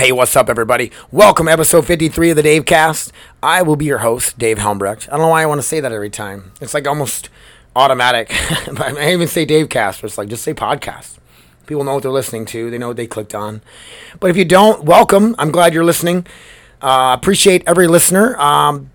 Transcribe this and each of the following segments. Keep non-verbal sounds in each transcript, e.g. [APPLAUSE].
Hey, what's up, everybody? Welcome, episode 53 of the Dave Cast. I will be your host, Dave Helmbrecht. I don't know why I want to say that every time. It's like almost automatic. [LAUGHS] I even say Dave Cast, but it's like just say podcast. People know what they're listening to, they know what they clicked on. But if you don't, welcome. I'm glad you're listening. Uh, appreciate every listener. Um,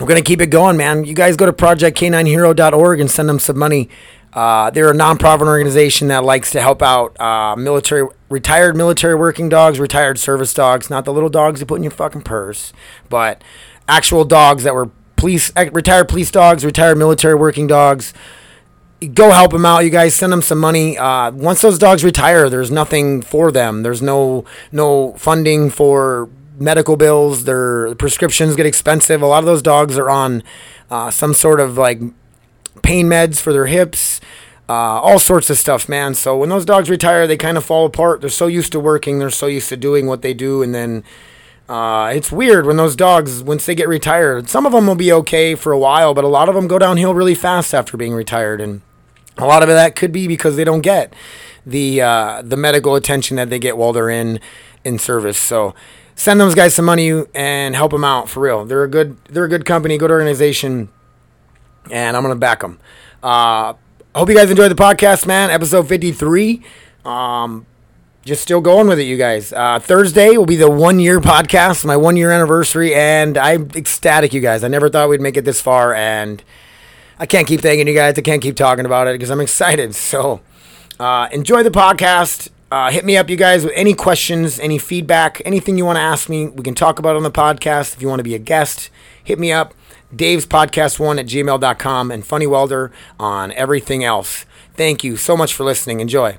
we're going to keep it going, man. You guys go to projectk9hero.org and send them some money. Uh, they're a nonprofit organization that likes to help out uh, military, retired military working dogs, retired service dogs, not the little dogs you put in your fucking purse, but actual dogs that were police, eh, retired police dogs, retired military working dogs. Go help them out, you guys. Send them some money. Uh, once those dogs retire, there's nothing for them. There's no no funding for medical bills. Their prescriptions get expensive. A lot of those dogs are on uh, some sort of like pain meds for their hips, uh, all sorts of stuff, man. So when those dogs retire, they kind of fall apart. They're so used to working, they're so used to doing what they do, and then uh, it's weird when those dogs, once they get retired, some of them will be okay for a while, but a lot of them go downhill really fast after being retired, and a lot of that could be because they don't get the uh, the medical attention that they get while they're in in service. So send those guys some money and help them out for real. They're a good they're a good company, good organization, and I'm gonna back them. Uh, hope you guys enjoyed the podcast, man. Episode 53. Um, just still going with it, you guys. Uh, Thursday will be the one year podcast, my one year anniversary, and I'm ecstatic, you guys. I never thought we'd make it this far, and I can't keep thanking you guys. I can't keep talking about it because I'm excited. [LAUGHS] So uh, enjoy the podcast. Uh, hit me up, you guys, with any questions, any feedback, anything you want to ask me. We can talk about on the podcast. If you want to be a guest, hit me up. Dave's podcast one at gmail.com and Funny Welder on everything else. Thank you so much for listening. Enjoy.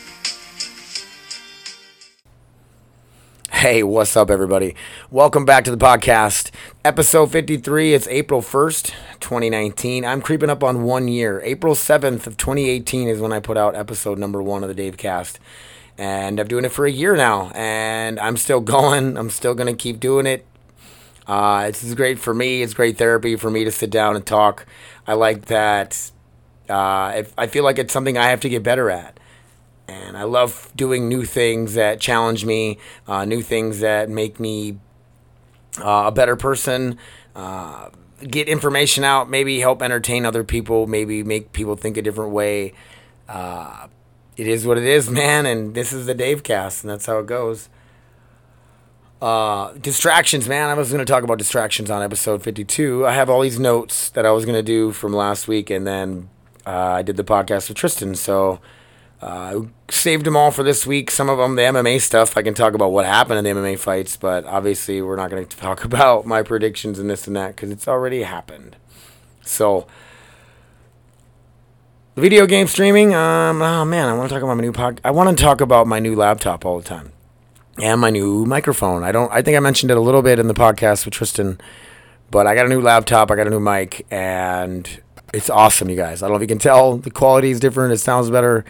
Hey, what's up, everybody? Welcome back to the podcast. Episode 53. It's April 1st, 2019. I'm creeping up on one year. April 7th of 2018 is when I put out episode number one of the Dave Cast. And I'm doing it for a year now. And I'm still going. I'm still going to keep doing it. Uh, this is great for me. It's great therapy for me to sit down and talk. I like that. Uh, I feel like it's something I have to get better at and I love doing new things that challenge me, uh, new things that make me uh, a better person. Uh, get information out, maybe help entertain other people, maybe make people think a different way. Uh, it is what it is, [LAUGHS] man, and this is the Dave Cast, and that's how it goes. Uh, distractions, man. I was going to talk about distractions on episode 52. I have all these notes that I was going to do from last week, and then uh, I did the podcast with Tristan, so. Uh, saved them all for this week. Some of them, the MMA stuff, I can talk about what happened in the MMA fights, but obviously we're not going [LAUGHS] to talk about my predictions and this and that because it's already happened. So, video game streaming. Um, oh man, I want to talk about my new pod. I want to talk about my new laptop all the time and my new microphone. I don't. I think I mentioned it a little bit in the podcast with Tristan, but I got a new laptop. I got a new mic, and it's awesome, you guys. I don't know if you can tell the quality is different. It sounds better.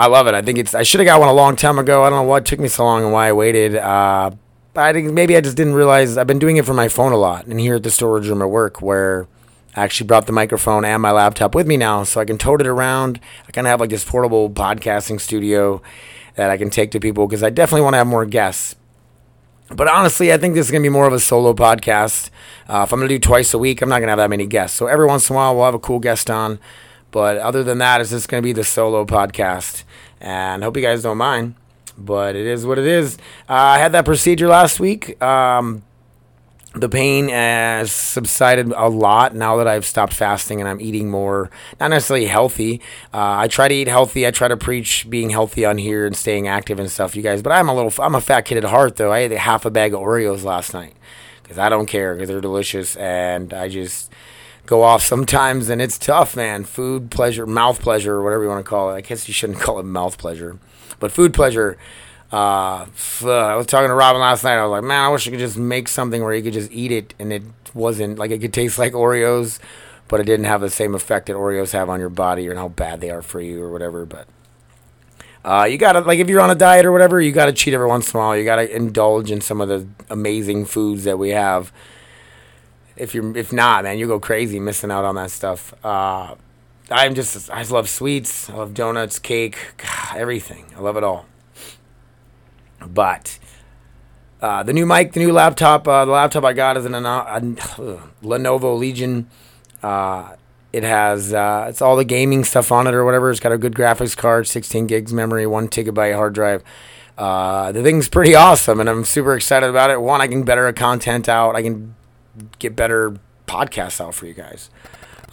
I love it. I think it's. I should have got one a long time ago. I don't know what took me so long and why I waited. Uh, I think maybe I just didn't realize. I've been doing it for my phone a lot, and here at the storage room at work, where I actually brought the microphone and my laptop with me now, so I can tote it around. I kind of have like this portable podcasting studio that I can take to people because I definitely want to have more guests. But honestly, I think this is going to be more of a solo podcast. Uh, if I'm going to do twice a week, I'm not going to have that many guests. So every once in a while, we'll have a cool guest on. But other than that, it's just going to be the solo podcast. And hope you guys don't mind. But it is what it is. Uh, I had that procedure last week. Um, the pain has subsided a lot now that I've stopped fasting and I'm eating more, not necessarily healthy. Uh, I try to eat healthy. I try to preach being healthy on here and staying active and stuff, you guys. But I'm a little, I'm a fat kid at heart though. I ate half a bag of Oreos last night because I don't care because they're delicious and I just go off sometimes and it's tough, man. Food pleasure, mouth pleasure, or whatever you want to call it. I guess you shouldn't call it mouth pleasure, but food pleasure Uh, f- uh, I was talking to Robin last night. I was like, man, I wish I could just make something where you could just eat it and it wasn't like it could taste like Oreos, but it didn't have the same effect that Oreos have on your body or how bad they are for you or whatever. But uh, you gotta like if you're on a diet or whatever, you gotta cheat every once in a while. You gotta indulge in some of the amazing foods that we have. If you're if not, man, you go crazy missing out on that stuff. Uh, I'm just I just love sweets. I love donuts, cake, [SIGHS] everything. I love it all. But uh, the new mic, the new laptop, uh, the laptop I got is an, uh, a [SIGHS] Lenovo Legion. Uh, it has uh, it's all the gaming stuff on it or whatever. It's got a good graphics card, 16 gigs memory, one gigabyte hard drive. Uh, the thing's pretty awesome, and I'm super excited about it. One, I can better a content out. I can get better podcasts out for you guys.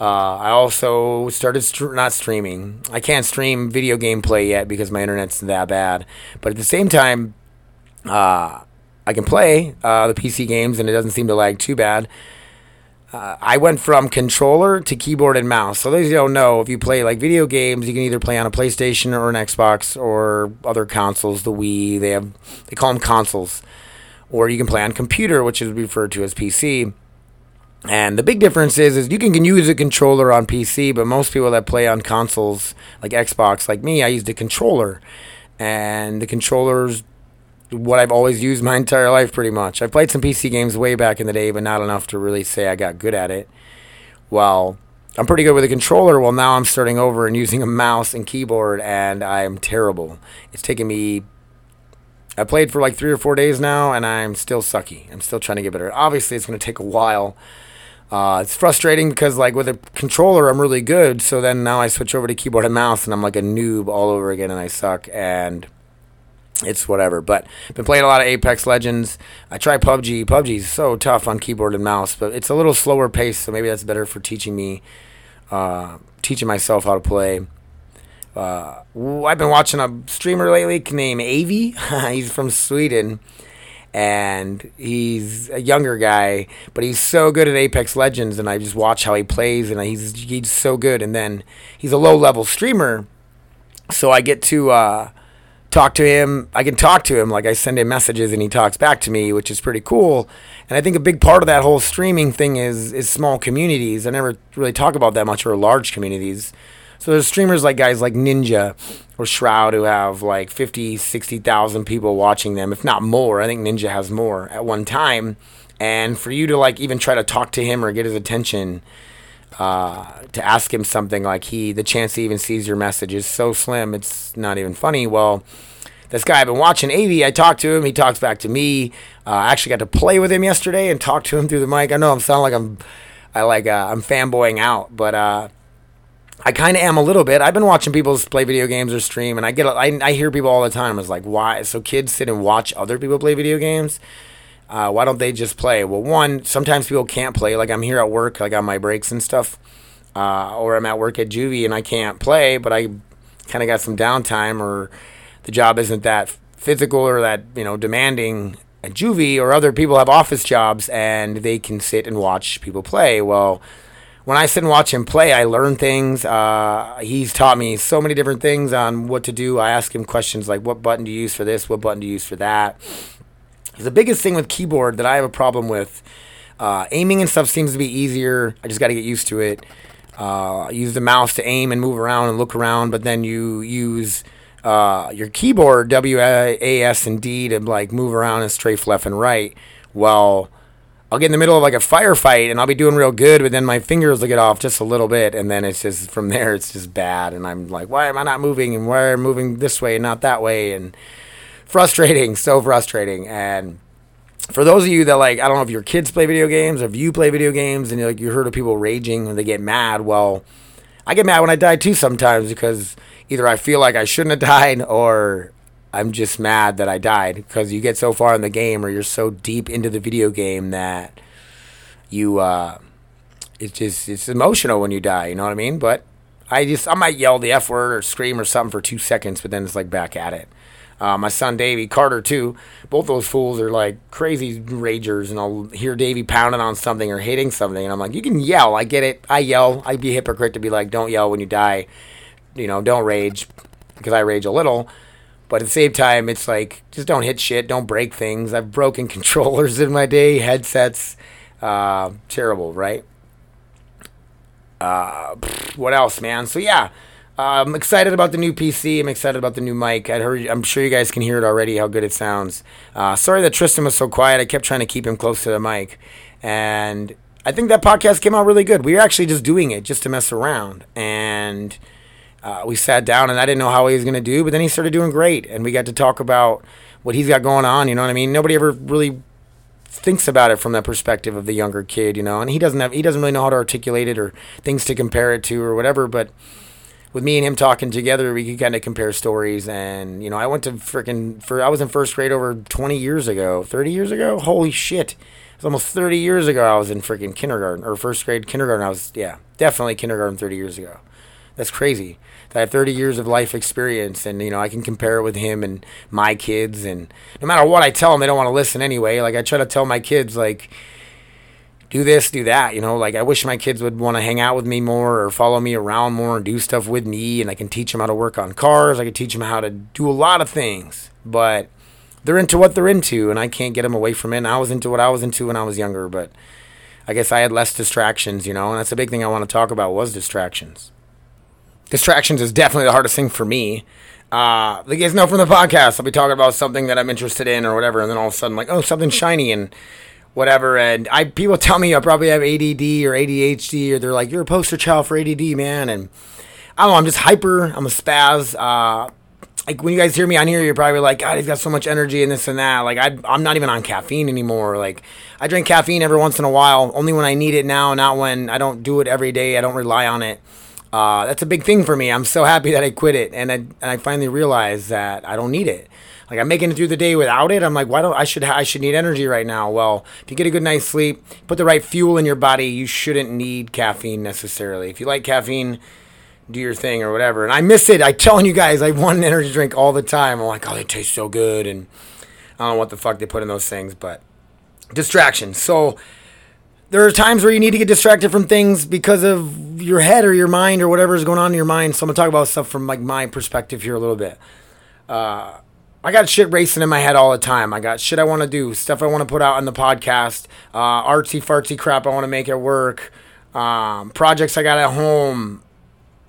Uh, I also started str- not streaming. I can't stream video gameplay yet because my internet's that bad. But at the same time, uh, I can play uh, the PC games and it doesn't seem to lag too bad. Uh, I went from controller to keyboard and mouse. So those you don't know, if you play like video games, you can either play on a PlayStation or an Xbox or other consoles. The Wii, they have they call them consoles, or you can play on computer, which is referred to as PC. And the big difference is, is you can, can use a controller on PC, but most people that play on consoles like Xbox, like me, I used a controller, and the controllers what I've always used my [LAUGHS] entire life, pretty much. I've played some PC games way back in the day, but not enough to really say I got good at it. Well, I'm pretty good with a controller. Well, now I'm starting over and using a mouse and keyboard, and I'm terrible. It's taken me. I played for like three or four days now, and I'm still sucky. I'm still trying to get better. Obviously, it's going to take a while. Uh, it's frustrating because, like, with a controller, I'm really good. So then now I switch over to keyboard and mouse, and I'm like a noob all over again, and I suck. And it's whatever. But been playing a lot of Apex Legends. I try PUBG. PUBG is so tough on keyboard and mouse, but it's a little slower pace, so maybe that's better for teaching me, uh, teaching myself how to play. Uh, I've been watching a streamer lately named Avi. [LAUGHS] he's from Sweden, and he's a younger guy, but he's so good at Apex Legends, and I just watch how he plays, and he's he's so good. And then he's a low level streamer, so I get to. Uh, talk to him. I can talk to him. Like I send him messages and he talks back to me, which is pretty cool. And I think a big part of that whole streaming thing is is small communities. I never really talk about that much or large communities. So there's streamers like guys like Ninja or Shroud who have like 50, 60,000 people watching them, if not more. I think Ninja has more at one time. And for you to like even try to talk to him or get his attention, uh, to ask him something like he the chance he even sees your message is so slim it's not even funny well this guy i've been watching av i talked to him he talks back to me uh, i actually got to play with him yesterday and talk to him through the mic i know i'm sounding like i'm i like uh, i'm fanboying out but uh, I kind of am a little bit. I've been watching people play video games or stream, and I get I, I hear people all the time. It's like, why? So kids sit and watch other people play video games. Uh, why don't they just play? Well, one, sometimes people can't play. Like I'm here at work, like on my breaks and stuff, uh, or I'm at work at Juvie and I can't play, but I kind of got some downtime, or the job isn't that physical or that you know demanding at Juvie, or other people have office jobs and they can sit and watch people play. Well, when I sit and watch him play, I learn things. Uh, he's taught me so many different things on what to do. I ask him questions like, "What button do you use for this? What button do you use for that?" The biggest thing with keyboard that I have a problem with, uh, aiming and stuff seems to be easier. I just got to get used to it. Uh, use the mouse to aim and move around and look around, but then you use uh, your keyboard W A S and D to like move around and strafe left and right. Well, I'll get in the middle of like a firefight and I'll be doing real good, but then my fingers will get off just a little bit, and then it's just from there it's just bad, and I'm like, why am I not moving, and why am I moving this way and not that way, and frustrating, [LAUGHS] so frustrating. And for those of you that like, I don't know if your kids play video games or if you play video games and you like you heard of people raging and they get mad. Well, I get mad when I die too sometimes because either I feel like I shouldn't have died or I'm just mad that I died because you get so far in the game or you're so deep into the video game that you uh it's just it's emotional when you die, you know what I mean? But I just I might yell the F word or scream or something for two seconds, but then it's like back at it. Uh, my son Davey Carter too. Both those fools are like crazy ragers, and I'll hear Davey pounding on something or hitting something, and I'm like, you can yell. I get it. I yell. I'd be a hypocrite to be like, don't yell when you die. You know, don't rage because I rage a little. But at the same time, it's like just don't hit shit, don't break things. I've broken [LAUGHS] controllers in my day, headsets, uh, terrible, right? Uh, what else, man? So yeah, uh, I'm excited about the new PC. I'm excited about the new mic. I heard. I'm sure you guys can hear it already. How good it sounds. Uh, sorry that Tristan was so quiet. I kept trying to keep him close to the mic, and I think that podcast came out really good. We were actually just doing it just to mess around, and uh, we sat down, and I didn't know how he was going to do, but then he started doing great, and we got to talk about what he's got going on. You know what I mean? Nobody ever really thinks about it from that perspective of the younger kid, you know, and he doesn't have he doesn't really know how to articulate it or things to compare it to or whatever, but with me and him talking together, we could kind of compare stories. And you know, I went to freaking for I was in first grade over 20 years ago, 30 years ago. Holy shit! It was almost 30 years ago. I was in freaking kindergarten or first grade kindergarten. I was yeah, definitely kindergarten 30 years ago. That's crazy. That I have 30 years of life experience, and you know I can compare it with him and my kids. And no matter what I tell them, they don't want to listen anyway. Like I try to tell my kids, like do this, do that. You know, like I wish my kids would want to hang out with me more or follow me around more and do stuff with me. And I can teach them how to work on cars. I can teach them how to do a lot of things. But they're into what they're into, and I can't get them away from it. And I was into what I was into when I was younger, but I guess I had less distractions, you know. And that's a big thing I want to talk about was distractions. Distractions is definitely the hardest thing for me. Uh, you guys know from the podcast, I'll be talking about something that I'm interested in or whatever, and then all of a sudden, like, oh, something shiny and whatever. And I people tell me I probably have ADD or ADHD, or they're like, you're a poster child for ADD, man. And I don't know, I'm just hyper. I'm a spaz. Uh, like when you guys hear me on here, you're probably like, God, he's got so much energy and this and that. Like I, I'm not even on caffeine anymore. Like I drink caffeine every once in a while, only when I need it now, not when I don't do it every day. I don't rely on it. Uh, that's a big thing for me. I'm so happy that I quit it, and I and I finally realized that I don't need it. Like I'm making it through the day without it. I'm like, why don't I should I should need energy right now? Well, if you get a good night's sleep, put the right fuel in your body, you shouldn't need caffeine necessarily. If you like caffeine, do your thing or whatever. And I miss it. I telling you guys, I want an energy drink all the time. I'm like, oh, they taste so good, and I don't know what the fuck they put in those things, but distractions. So there are times where you need to get distracted from things because of your head or your mind or whatever is going on in your mind. So I'm gonna talk about stuff from like my perspective here a little bit. Uh, I got shit racing in my head all the time. I got shit I want to do, stuff I want to put out on the podcast, uh, artsy fartsy crap I want to make at work, um, projects I got at home,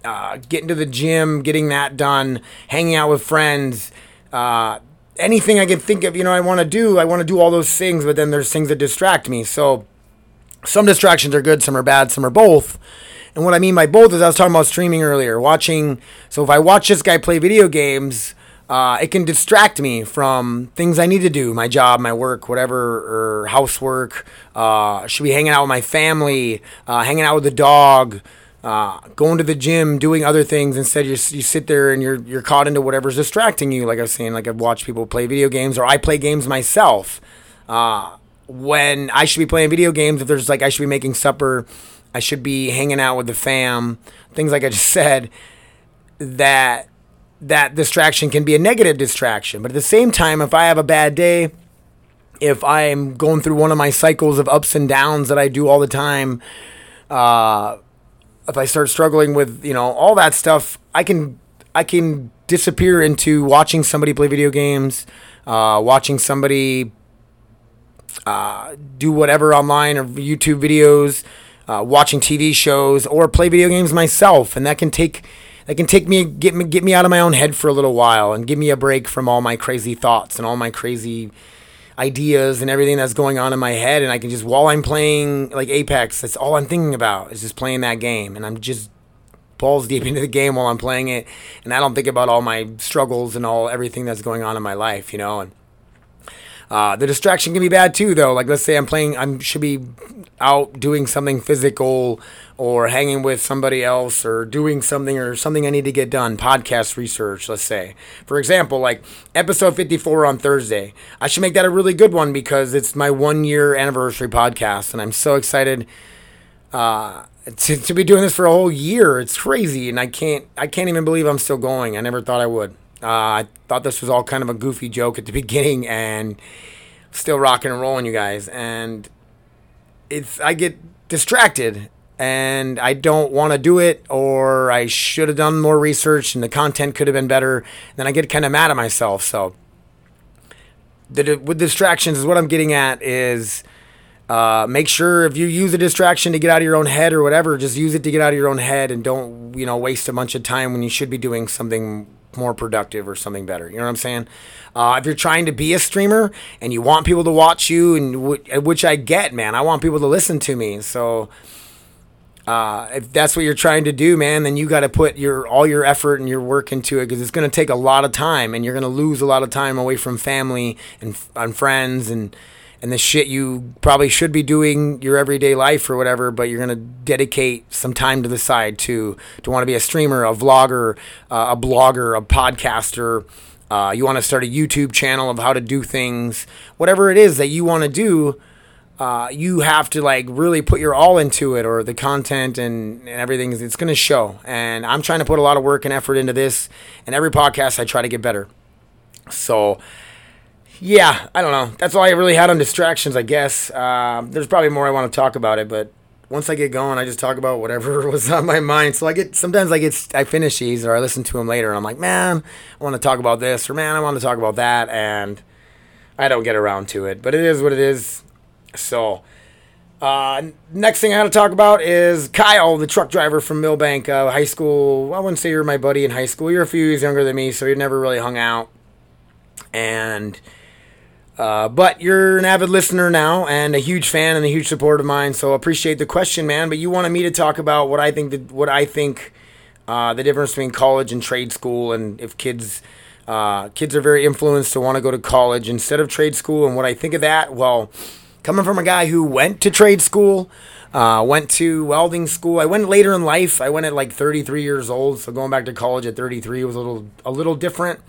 uh, getting to the gym, getting that done, hanging out with friends, uh, anything I can think of. You know, I want to do. I want to do all those things, but then there's things that distract me. So some distractions are good, some are bad, some are both. And what I mean by both is I was talking about streaming earlier, watching. So if I watch this guy play video games, uh, it can distract me from things I need to do, my job, my work, whatever, or housework. Uh, should be hanging out with my family, uh, hanging out with the dog, uh, going to the gym, doing other things. Instead, you, you sit there and you're you're caught into whatever's distracting you. Like I was saying, like I've watched people play video games, or I play games myself. Uh, when I should be playing video games, if there's like I should be making supper, I should be hanging out with the fam, things like I just [LAUGHS] said, that that distraction can be a negative distraction. But at the same time, if I have a bad day, if I'm going through one of my cycles of ups and downs that I do all the time, uh, if I start struggling with you know all that stuff, I can I can disappear into watching somebody play video games, uh, watching somebody uh, do whatever online or YouTube videos, uh, watching TV shows, or play video games myself, and that can take that can take me get me get me out of my own head for a little while and give me a break from all my crazy thoughts and all my crazy ideas and everything that's going on in my head. And I can just while I'm playing like Apex that's all I'm thinking about is just playing that game. And I'm just balls deep [LAUGHS] into the game while I'm playing it. And I don't think about all my struggles and all everything that's going on in my life you know? And uh, the distraction can be bad too, though. Like, let's say I'm playing, I should be out doing something physical or hanging with somebody else or doing something or something I need to get done, podcast research, let's say. For example, like episode 54 on Thursday. I should make that a really good one because it's my one year anniversary podcast, and I'm so excited. Uh, to, to be doing this for a whole year, it's crazy, and I can't I can't even believe I'm still going. I never thought I would. Uh, I thought this was all kind of a goofy joke at the [LAUGHS] beginning, and still rocking and rolling, you guys. And it's I get distracted and I don't want to do it, or I should have done more research and the content could have been better, then I get kind of mad at myself. So, the, with distractions is what I'm getting at is uh, make sure if you use a distraction to get out of your own head or whatever, just use it to get out of your own head and don't, you know, waste a bunch of time when you should be doing something more productive or something better. You know what I'm saying? Uh, if you're trying to be a streamer and you want people to watch you, and w- which I get, man, I want people to listen to me. So uh, if that's what you're trying to do, man, then you got to put your all your effort and your work into it because it's going to take a lot of time, and you're going to lose a lot of time away from family and, and friends and and the shit you probably should be doing your everyday life or whatever, but you're gonna dedicate some time to the side to to want to be a streamer, a vlogger, uh, a blogger, a podcaster. Uh, you want to start a YouTube channel of how to do things, whatever it is that you want to do. Uh, you have to like really put your all into it, or the content and, and everything. It's gonna show. And I'm trying to put a lot of work and effort into this. And every podcast, I try to get better. So yeah, I don't know. That's all I really had on distractions, I guess. Uh, there's probably more I want to talk about it, but once I get going, I just talk about whatever [LAUGHS] was on my mind. So I get sometimes I get I finish these or I listen to them later, and I'm like, man, I want to talk about this, or man, I want to talk about that, and I don't get around to it. But it is what it is. So. Uh, next thing I had to talk about is Kyle, the truck driver from Milbank uh, High School. I wouldn't say you're my buddy in high school. You're a few years younger than me, so you never really hung out. And uh, but you're an avid listener now and a huge fan and a huge supporter of mine, so appreciate the question, man. But you wanted me to talk about what I think that what I think uh, the difference between college and trade school, and if kids uh, kids are very influenced to want to go to college instead of trade school, and what I think of that. Well, coming from a guy who went to trade school, uh, went to welding school. I went later in life. I went at like 33 years old, so going back to college at 33 was a little a little different.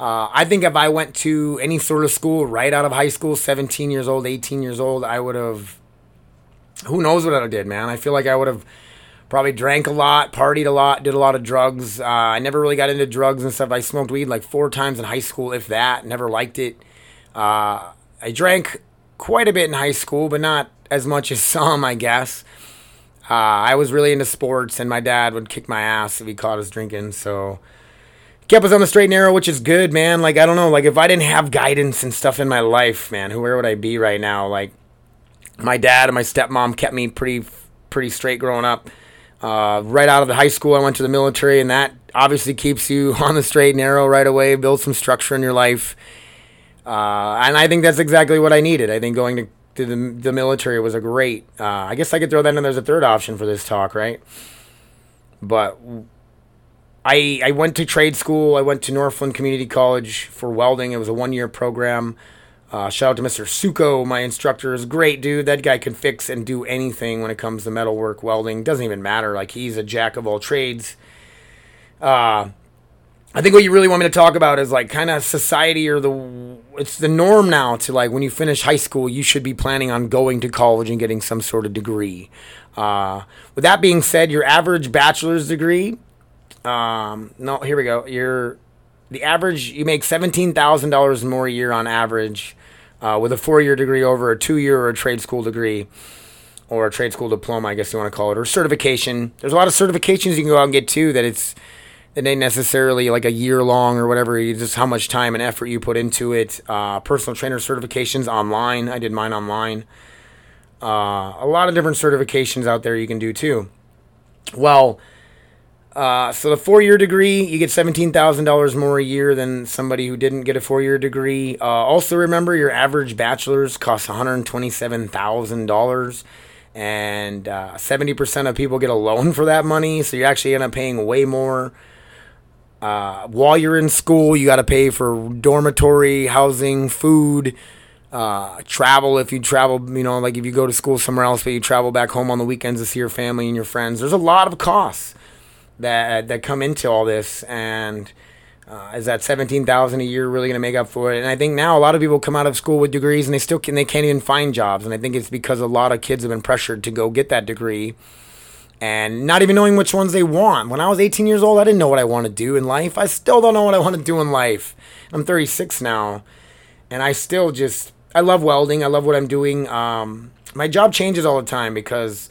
Uh, I think if I went to any sort of school right out of high school, 17 years old, 18 years old, I would have. Who knows what I did, man? I feel like I would have probably drank a lot, partied a lot, did a lot of drugs. Uh, I never really got into drugs and stuff. I smoked weed like four times in high school, if that. Never liked it. Uh, I drank quite a bit in high school, but not as much as [LAUGHS] some, I guess. Uh, I was really into sports, and my dad would kick my ass if he caught us drinking. So kept us on the straight and narrow, which is good, man. Like I don't know, like if I didn't have guidance and stuff in my life, man, where would I be right now? Like my dad and my stepmom kept me pretty pretty straight growing up. Uh, right out of the high school, I went to the military, and that obviously keeps you [LAUGHS] on the straight and narrow right away. Build some structure in your life, uh, and I think that's exactly what I needed. I think going to, to the, the military was a great. Uh, I guess I could throw that in. There's a third option for this talk, right? But I, I went to trade school. I went to Northland Community College for welding. It was a one year program. Uh, shout out to Mr. Suko, my instructor is great dude. That guy can fix and do anything when it comes to metalwork welding. Doesn't even matter. Like he's a jack of all trades. Uh, I think what you really want me to talk about is like kind of society or the it's the norm now to like when you finish high school you should be planning on going to college and getting some sort of degree. Uh, with that being said, your average bachelor's degree um, no, here we go. You're the average. You make seventeen thousand dollars more a year on average, uh, with a four-year degree over a two-year or a trade school degree, or a trade school diploma, I guess you want to call it, or certification. There's a lot of certifications you can go out and get too. That it's it ain't necessarily like a year long or whatever. You just how much time and effort you put into it. Uh, personal trainer certifications online. I did mine online. Uh, a lot of different certifications out there you can do too. Well uh, so the four-year degree, you get seventeen thousand dollars more a year than somebody who didn't get a four-year degree. Uh, also, remember your average bachelor's costs one hundred twenty-seven thousand dollars, and uh, seventy percent of people get a loan for that money. So you actually end up paying way more. Uh, while you're in school, you got to pay for dormitory, housing, food, uh, travel if you travel. You know, like if you go to school somewhere else, but you travel back home on the weekends to see your family and your friends. There's a lot of costs that that come into all this and uh, is that 17,000 a year really going to make up for it? And I think now a lot of people come out of school with degrees and they still can they can't even find jobs and I think it's because a lot of kids have been pressured to go get that degree and not even knowing which ones they want. When I was 18 years old, I didn't know what I want to do in life. I still don't know what I want to do in life. I'm 36 now and I still just I love welding. I love what I'm doing. Um, my job changes all the time because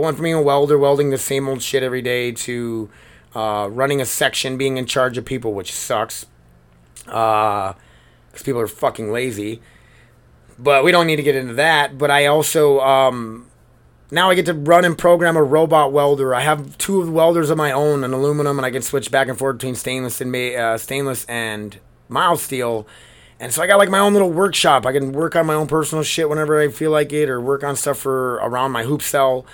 I went from being a welder, welding the same old shit every day, to uh, running a section, being in charge of people, which sucks. Because people are fucking lazy. But we don't need to get into that. But I also um, now I get to run and program a robot welder. I have two welders of my own, an aluminum, and I can switch back and forth between stainless and uh, stainless and mild steel. And so I got like my own little workshop. I can work on my own personal shit whenever I feel like it, or work on stuff for around my hoop cell.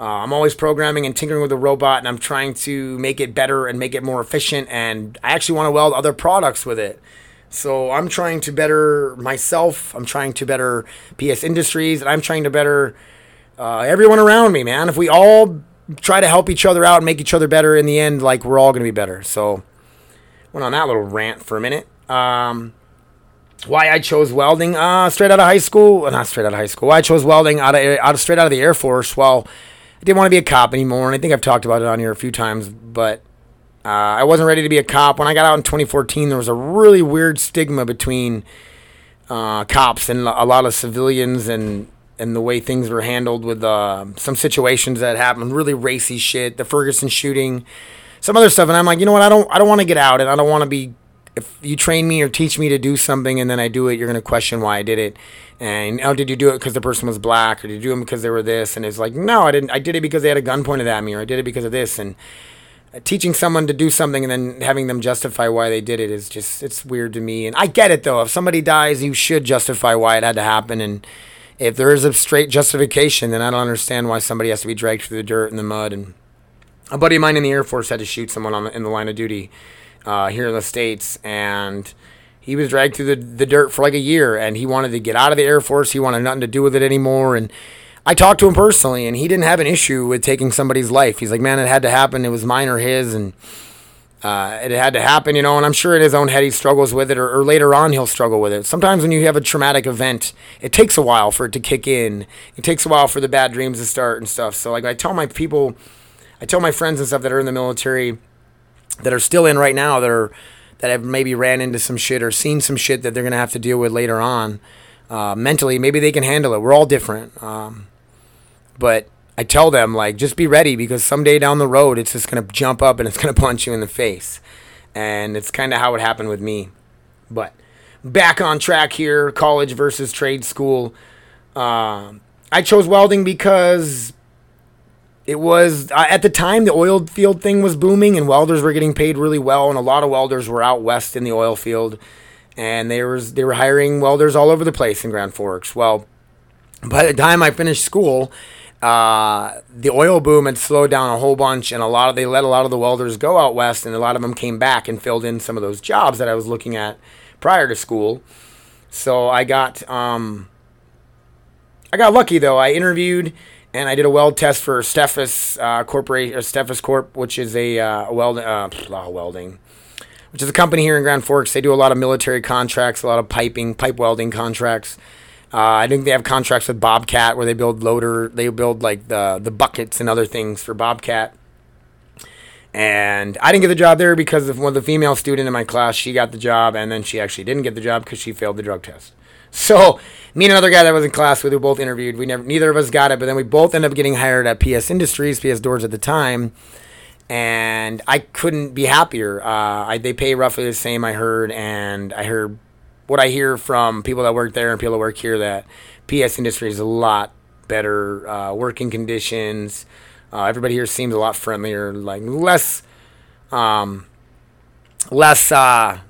Uh, I'm always programming and tinkering with the robot, and I'm trying to make it better and make it more efficient. And I actually want to weld other products with it. So I'm trying to better myself. I'm trying to better PS Industries, and I'm trying to better uh, everyone around me, man. If we all try to help each other out and make each other better, in the end, like we're all gonna be better. So went on that little rant for a minute. Um, why I chose welding? Uh, straight out of high school, not straight out of high school. Why I chose welding out of, out of straight out of the Air Force. Well, didn't want to be a cop anymore, and I think I've talked about it on here a few times, but uh, I wasn't ready to be a cop. When I got out in 2014, there was a really weird stigma between uh, cops and a lot of civilians and and the way things were handled with uh, some situations that happened, really racy shit, the Ferguson shooting, some other stuff, and I'm like, you know what, I don't I don't want to get out, and I don't want to be. If you train me or teach me to do something and then I do it, you're gonna question why I did it. And oh, did you do it because the person was black, or did you do it because they were this? And it's like, no, I didn't. I did it because they had a gun pointed at me, or I did it because of this. And uh, teaching someone to do something and then having them justify why they did it is just it's weird to me and i get it though if somebody dies you should justify why it had to happen and if there is a straight justification then i don't understand why somebody has to be dragged through the dirt and the mud and a buddy of mine in the air force had to shoot someone on the, in the line of duty uh, here in the states and he was dragged through the, the dirt for like a year and he wanted to get out of the air force he wanted nothing to do with it anymore and I talked to him personally, and he didn't have an issue with taking somebody's life. He's like, man, it had to happen. It was mine or his, and uh, it had to happen, you know. And I'm sure in his own head he struggles with it, or, or later on he'll struggle with it. Sometimes when you have a traumatic event, it takes a while for it to kick in. It takes a while for the bad dreams to start and stuff. So like I tell my people, I tell my friends and stuff that are in the military, that are still in right now, that are that have maybe ran into some shit or seen some shit that they're gonna have to deal with later on. Uh, mentally, maybe they can handle it. We're all different. Um, but I tell them like just be ready because someday down the road it's just gonna jump up and it's gonna [LAUGHS] punch you in the face, and it's kind of how it happened with me. But back on track here, college versus trade school. Um, I chose welding because it was uh, at the time the oil field thing was booming and welders were getting paid really well, and a lot of welders were out west in the oil field, and they was they were hiring welders all over the place in Grand Forks. Well, by the time I finished school uh, the oil boom had slowed down a whole bunch, and a lot of they let a lot of the welders go out west, and a lot of them came back and filled in some of those jobs that I was looking at prior to school. So I got um, I got lucky though. I interviewed and I did a weld test for Steffes uh, Corporation or Steffes Corp, which is a uh, weld uh, welding, which is a company here in Grand Forks. They do a lot of military contracts, a lot of piping, pipe welding contracts. Uh, I think they have contracts with Bobcat where they build loader, they build like the the buckets and other things for Bobcat. And I didn't get the job there because of one of the female student in my class. She got the job, and then she actually didn't get the job because she failed the drug test. So me and another guy that was in class with, we both interviewed. We never, neither of us got it, but then we both ended up getting hired at PS Industries, PS Doors at the time, and I couldn't be happier. Uh, I, they pay roughly the same, I heard, and I heard what I hear from people that work there and people that work here that PS Industries is a lot better uh, working conditions. Uh, everybody here seems a lot friendlier, like less, um, less. Uh,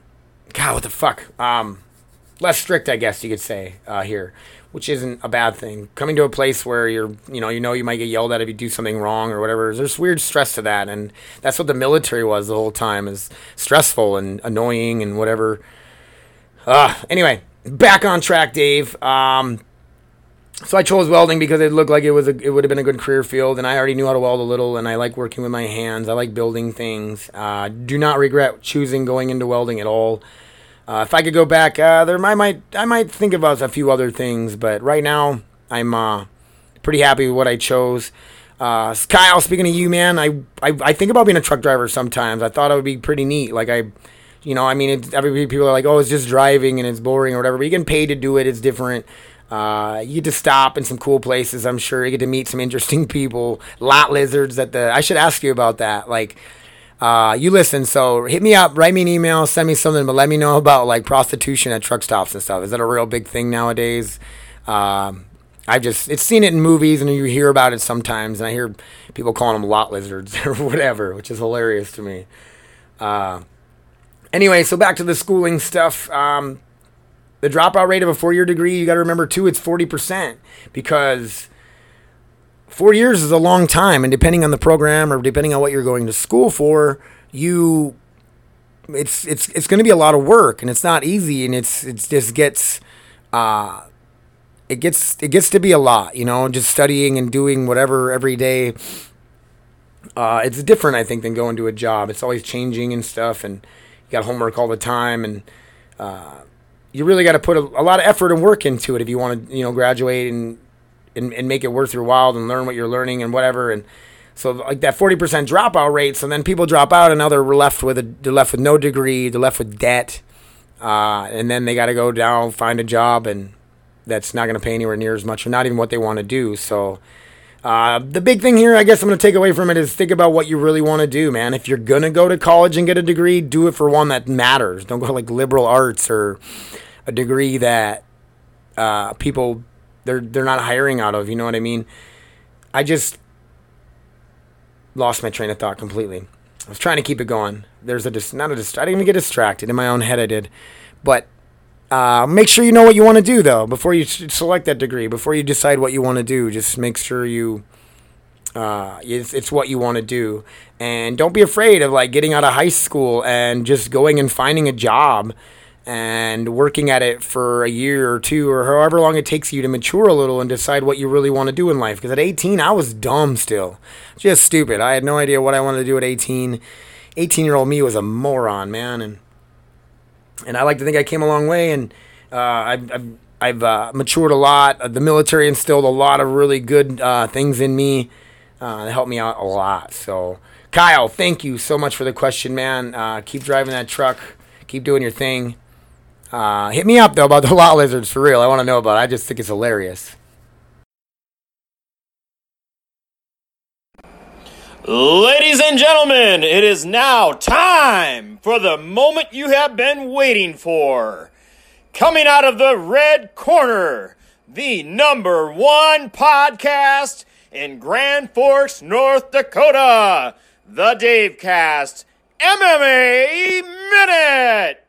God, what the fuck? Um, less strict, I guess you could say uh, here, which isn't a bad thing. Coming to a place where you're, you know, you know you might get yelled at if you do something wrong or whatever. There's weird stress to that, and that's what the military was the whole time is stressful and annoying and whatever. Uh, anyway, back on track, Dave. Um, so I chose welding because it looked like it was a, it would have been a good career field, and I already knew how to weld a little, and I like working with my hands. I like building things. Uh, do not regret choosing going into welding at all. Uh, if I could go back, uh, there I might I might think about a few other things, but right now I'm uh, pretty happy with what I chose. Uh, Kyle, speaking of you, man, I, I I think about being a truck driver sometimes. I thought it would be pretty neat. Like I you know, I mean, it's, every people are like, oh, it's just driving and it's boring or whatever. But you get paid to do it. It's different. Uh, you get to stop in some cool places. I'm sure you get to meet some interesting [LAUGHS] people. Lot lizards at the. I should ask you about that. Like, uh, you listen. So hit me up, write me an email, send me something, but let me know about like prostitution at truck stops and stuff. Is that a real big thing nowadays? Um, I've just it's seen it in movies and you hear about it sometimes, and I hear people calling them lot lizards [LAUGHS] or whatever, which is hilarious to me. Uh, anyway, so back to the schooling stuff. Um, the dropout rate of a four-year degree, you got to remember too, it's forty percent because four years is a long time, and depending on the program or depending on what you're going to school for, you it's it's it's going to be a lot of work, and it's not easy, and it's it just gets. Uh, it gets it gets to be a lot, you know, just studying and doing whatever every day. Uh, it's different, I think, than going to a job. It's always changing and stuff, and you got homework all the time, and uh, you really got to put a, a, lot of effort and work into it if you want to, you know, graduate and, and and make it worth your while and learn what you're learning and whatever. And so, like that forty percent dropout rate. So then people drop out, and now they're left with a they're left with no degree, they're left with debt, uh, and then they got to go down find a job and that's not going to pay anywhere near as much or not even what they want to do. So uh, the big thing here, I guess I'm going to take away from it is think about what you really want to do, man. If you're going to go to college and get a degree, do it for one that matters. Don't go to like liberal arts or a degree that uh, people they're they're not hiring out of. You know what I mean? I just lost my train of thought completely. I was trying to keep it going. There's a dis- not a dist- I didn't even get distracted in my own head. I did, but uh, make sure you know what you want to do though before you select that degree. Before you decide what you want to do, just make sure you uh, it's, it's what you want to do, and don't be afraid of like getting out of high school and just going and finding a job and working at it for a year or two or however long it takes you to mature a little and decide what you really want to do in life. Because at 18, I was dumb still, just stupid. I had no idea what I wanted to do at 18. 18 year old me was a moron, man, and and I like to think I came a long way, and uh, I've, I've, I've uh, matured a lot. The military instilled a lot of really good uh, things in me uh, that helped me out a lot. So, Kyle, thank you so much for the question, man. Uh, keep driving that truck. Keep doing your thing. Uh, hit me up though about the [LAUGHS] lot lizards for real. I want to know about. it. I just think it's hilarious. Ladies and gentlemen, it is now time for the moment you have been waiting for. Coming out of the red corner, the number one podcast in Grand Forks, North Dakota, the Dave Cast MMA Minute.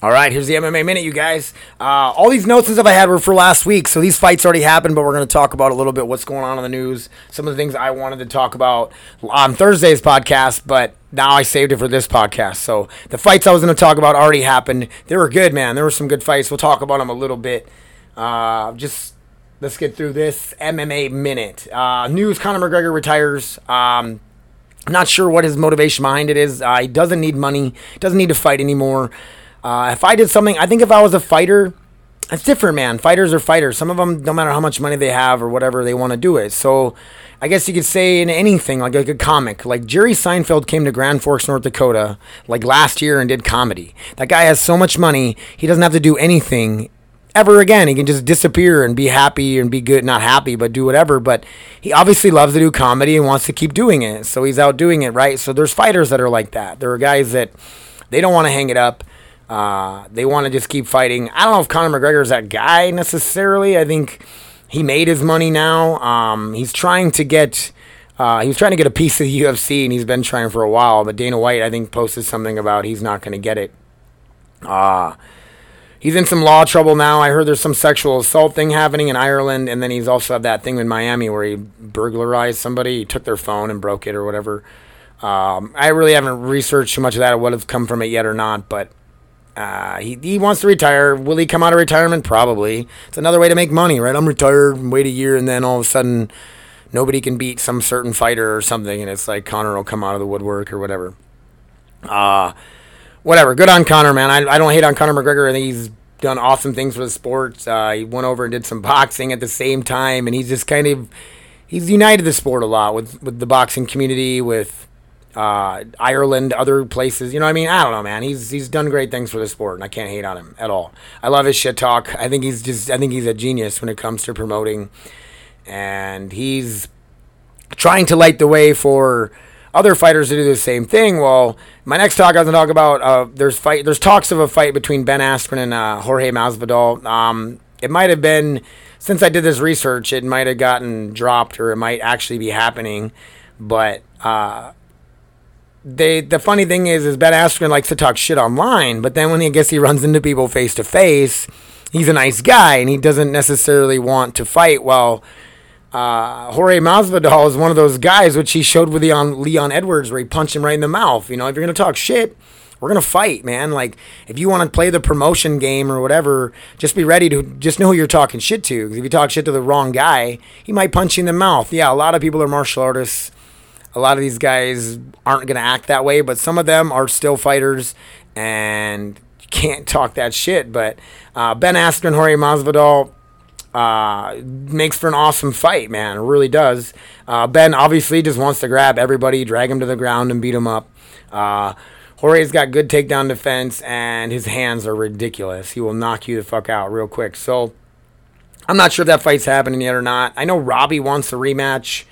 All right, here's the MMA minute, you guys. Uh, all these notes and stuff I had were for last week, so these fights already happened, but we're going to talk about a little bit what's going on in the news, some of the things I wanted to talk about on Thursday's podcast, but now I saved it for this podcast. So the fights I was going to talk about already happened. They were good, man. There were some good fights. We'll talk about them a little bit. Uh, just let's get through this MMA minute. Uh, news: Conor McGregor retires. Um, not sure what his motivation behind it is. Uh, he doesn't need money. Doesn't need to fight anymore. Uh, if I did something, I think if I was a fighter, it's different, man. Fighters are fighters. Some of them, no matter how much money they have or whatever, they want to do it. So I guess you could say in anything, like, like a comic. Like Jerry Seinfeld came to Grand Forks, North Dakota, like last year and did comedy. That guy has so much money, he doesn't have to do anything ever again. He can just disappear and be happy and be good, not happy, but do whatever. But he obviously loves to do comedy and wants to keep doing it. So he's out doing it, right? So there's fighters that are like that. There are guys that they don't want to hang it up. Uh, they want to just keep fighting. I don't know if Conor McGregor is that guy necessarily. I think he made his money now. Um, he's trying to get. Uh, he was trying to get a piece of the [LAUGHS] UFC, and he's been trying for a while. But Dana White, I think, posted something about he's not going to get it. Uh, he's in some law trouble now. I heard there's some sexual assault thing happening in Ireland, and then he's also had that thing in Miami where he burglarized somebody. He took their phone and broke it or whatever. Um, I really haven't researched too much of that or what has come from it yet or not, but uh, he, he wants to retire. Will he come out of retirement? Probably. It's another way to make money, right? I'm retired, wait a year, and then all of a sudden nobody can beat some certain fighter or something, and it's like Conor will come out of the woodwork or whatever. Uh, whatever. Good on Conor, man. I, I don't hate on Conor McGregor. I think he's done awesome things for the sport. Uh, he went over and did some boxing at the same time, and he's just kind of he's united the sport a lot with with the boxing community with uh, Ireland, other places. You know what I mean? I don't know, man. He's he's done great things for the sport, and I can't hate on him at all. I love his shit talk. I think he's just I think he's a genius when it comes to promoting, and he's trying to light the way for other fighters to do the same thing. Well, my next talk I was gonna talk about uh, there's fight there's talks of a fight between Ben Askren and uh, Jorge Masvidal. Um, it might have been since I did this research, it might have gotten dropped or it might actually be happening, but. Uh, they the funny thing is is Ben Askren likes to talk shit online, but then when he gets he runs into people face to face, he's a nice guy and he doesn't necessarily want to fight. Well, uh, Jorge Masvidal is one of those guys which he showed with Leon Leon Edwards where he punched him right in the mouth. You know, if you're gonna talk shit, we're gonna fight, man. Like if you want to play the promotion game or whatever, just be ready to just know who you're talking shit to. Because if you talk shit to the wrong guy, he might punch you in the mouth. Yeah, a lot of people are martial artists a lot of these guys aren't going to act that way, but some of them are still fighters and can't talk that shit. But uh, Ben Askren, Jorge Masvidal uh, makes for an awesome fight, man. It really does. Uh, ben obviously just wants to grab everybody, drag him to the ground, and beat him up. Uh, Jorge's got good takedown defense, and his hands are ridiculous. He will knock you the fuck out real quick. So I'm not sure if that fight's happening yet or not. I know Robbie wants a rematch.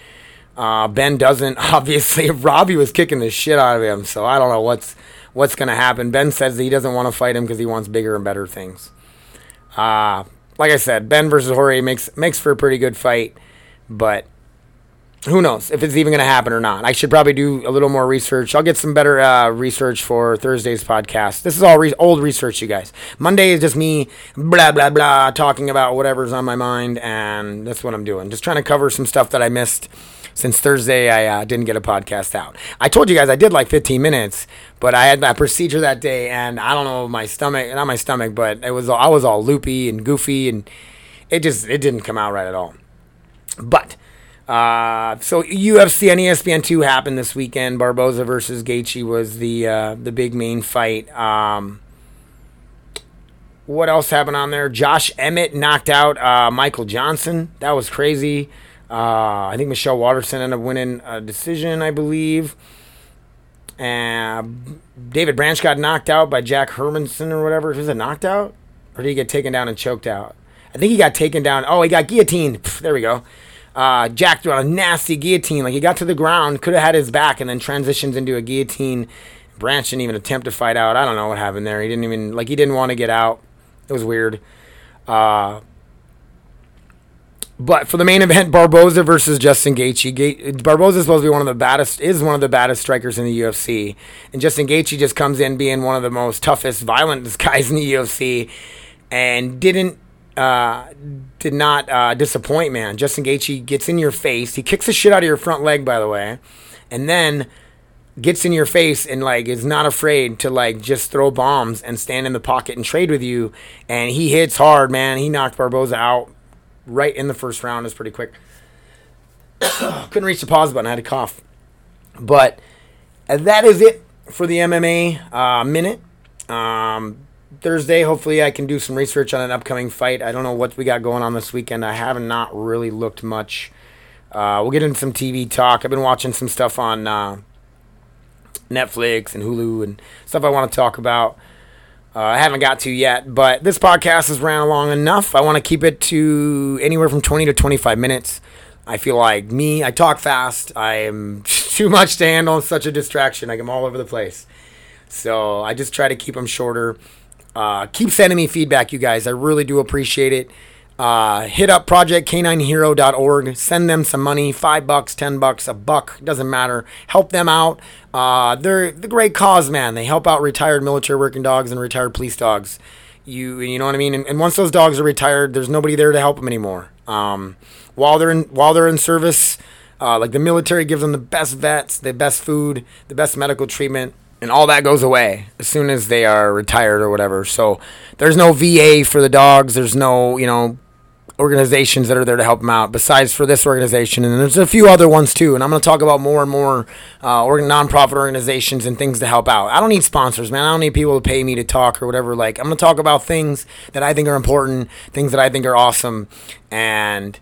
Uh, ben doesn't. [LAUGHS] Obviously, Robbie was kicking the shit out of him, so I don't know what's what's gonna happen. Ben says that he doesn't want to fight him because he wants bigger and better things. Uh, like I said, Ben versus Jorge makes makes for a pretty good fight, but who knows if it's even going to happen or not. I should probably do a little more research. I'll get some better uh, research for Thursday's podcast. This is all re- old research, you guys. Monday is just me blah blah blah talking about whatever's on my mind, and that's what I'm doing. Just trying to cover some stuff that I missed since Thursday. I uh, didn't get a podcast out. I told you guys I did like 15 minutes, but I had that procedure that day, and I don't know my stomach, not my stomach, but it was I was all loopy and goofy, and it just it didn't come out right at all. But uh, so UFC and ESPN two happened this weekend. Barboza versus Gaethje was the uh, the big main fight. Um, what else happened on there? Josh Emmett knocked out uh, Michael Johnson. That was crazy. Uh, I think Michelle Waterson ended up winning a decision, I believe. And David Branch got knocked out by Jack Hermansson or whatever. Was it knocked out? Or did he get taken down and choked out? I think he got taken down. Oh, he got guillotined. There we go. Uh, Jack threw a nasty guillotine. Like he got to the ground, could have had his back, and then transitions into a guillotine. Branch didn't even attempt to fight out. I don't know what happened there. He didn't even like he didn't want to get out. It was weird. Uh, but for the main event, Barboza versus Justin Gaethje. Ga- Barboza is supposed to be one of the baddest, is one of the baddest strikers in the UFC, and Justin Gaethje just comes in being one of the most toughest, violent [LAUGHS] guys in the UFC, and didn't, uh, did not uh, disappoint. Man, Justin Gaethje gets in your face. He kicks the shit out of your front leg, by the way, and then gets in your face and like is not afraid to like just throw bombs and stand in the pocket and trade with you. And he hits hard, man. He knocked Barboza out right in the first round. Is pretty quick. [COUGHS] Couldn't reach the pause button. I had to cough. But that is it for the MMA uh, minute. Um, Thursday, hopefully, I can do some research on an upcoming fight. I don't know what we got going on this weekend. I have not really looked much. Uh, we'll get into some TV talk. I've been watching some stuff on uh, Netflix and Hulu and stuff I want to talk about. Uh, I haven't got to yet, but this podcast has ran along enough. I want to keep it to anywhere from 20 to 25 minutes. I feel like me, I talk fast. I am [LAUGHS] too much to handle. It's such a distraction. I'm all over the place. So I just try to keep them shorter. Uh, keep sending me feedback, you guys. I really do appreciate it. Uh, hit up projectk9hero.org. Send them some money, five bucks, ten bucks, a buck, doesn't matter. Help them out. Uh, they're the great cause, man. They help out retired military working dogs and retired police dogs. You, you know what I mean. And, and once those dogs are retired, there's nobody there to help them anymore. Um, while they're in while they're in service, uh, like the military gives them the best vets, the best food, the best medical treatment and all that goes away as soon as they are retired or whatever. So there's no VA for the dogs. There's no, you know, organizations that are there to help them out besides for this organization and there's a few other ones too and i'm going to talk about more and more uh, or nonprofit organizations and things to help out i don't need sponsors man i don't need people to pay me to talk or whatever like i'm going to talk about things that i think are important things that i think are awesome and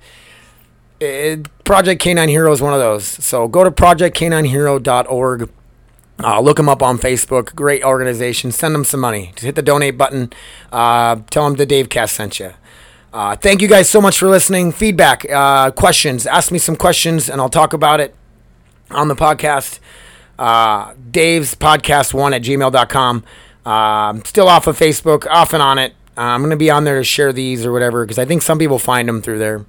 it, project k9 hero is one of those so go to projectk9hero.org Uh, look them up on Facebook. Great organization. Send them some money. Just hit the donate button. Uh, tell them the Dave Cast sent you. Uh, thank you guys so much for listening. Feedback, uh, questions. Ask me some questions and I'll talk about it on the podcast. Uh, Dave's podcast one at gmail.com. Uh, still off of Facebook, off and on it. Uh, I'm going to be on there to share these or whatever because I think some people find them through there.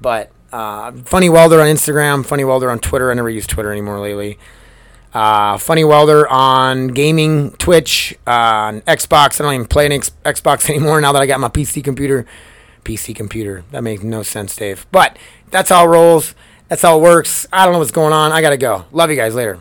But uh, Funny Welder on Instagram, Funny Welder on Twitter. I never use Twitter anymore lately. Uh, Funny Welder on gaming, Twitch, on Xbox. I don't even play an X- Xbox [LAUGHS] anymore now that I got my PC computer. PC computer. That makes no sense, Dave. But that's how it rolls. That's how it works. I don't know what's going on. I got to go. Love you guys. Later.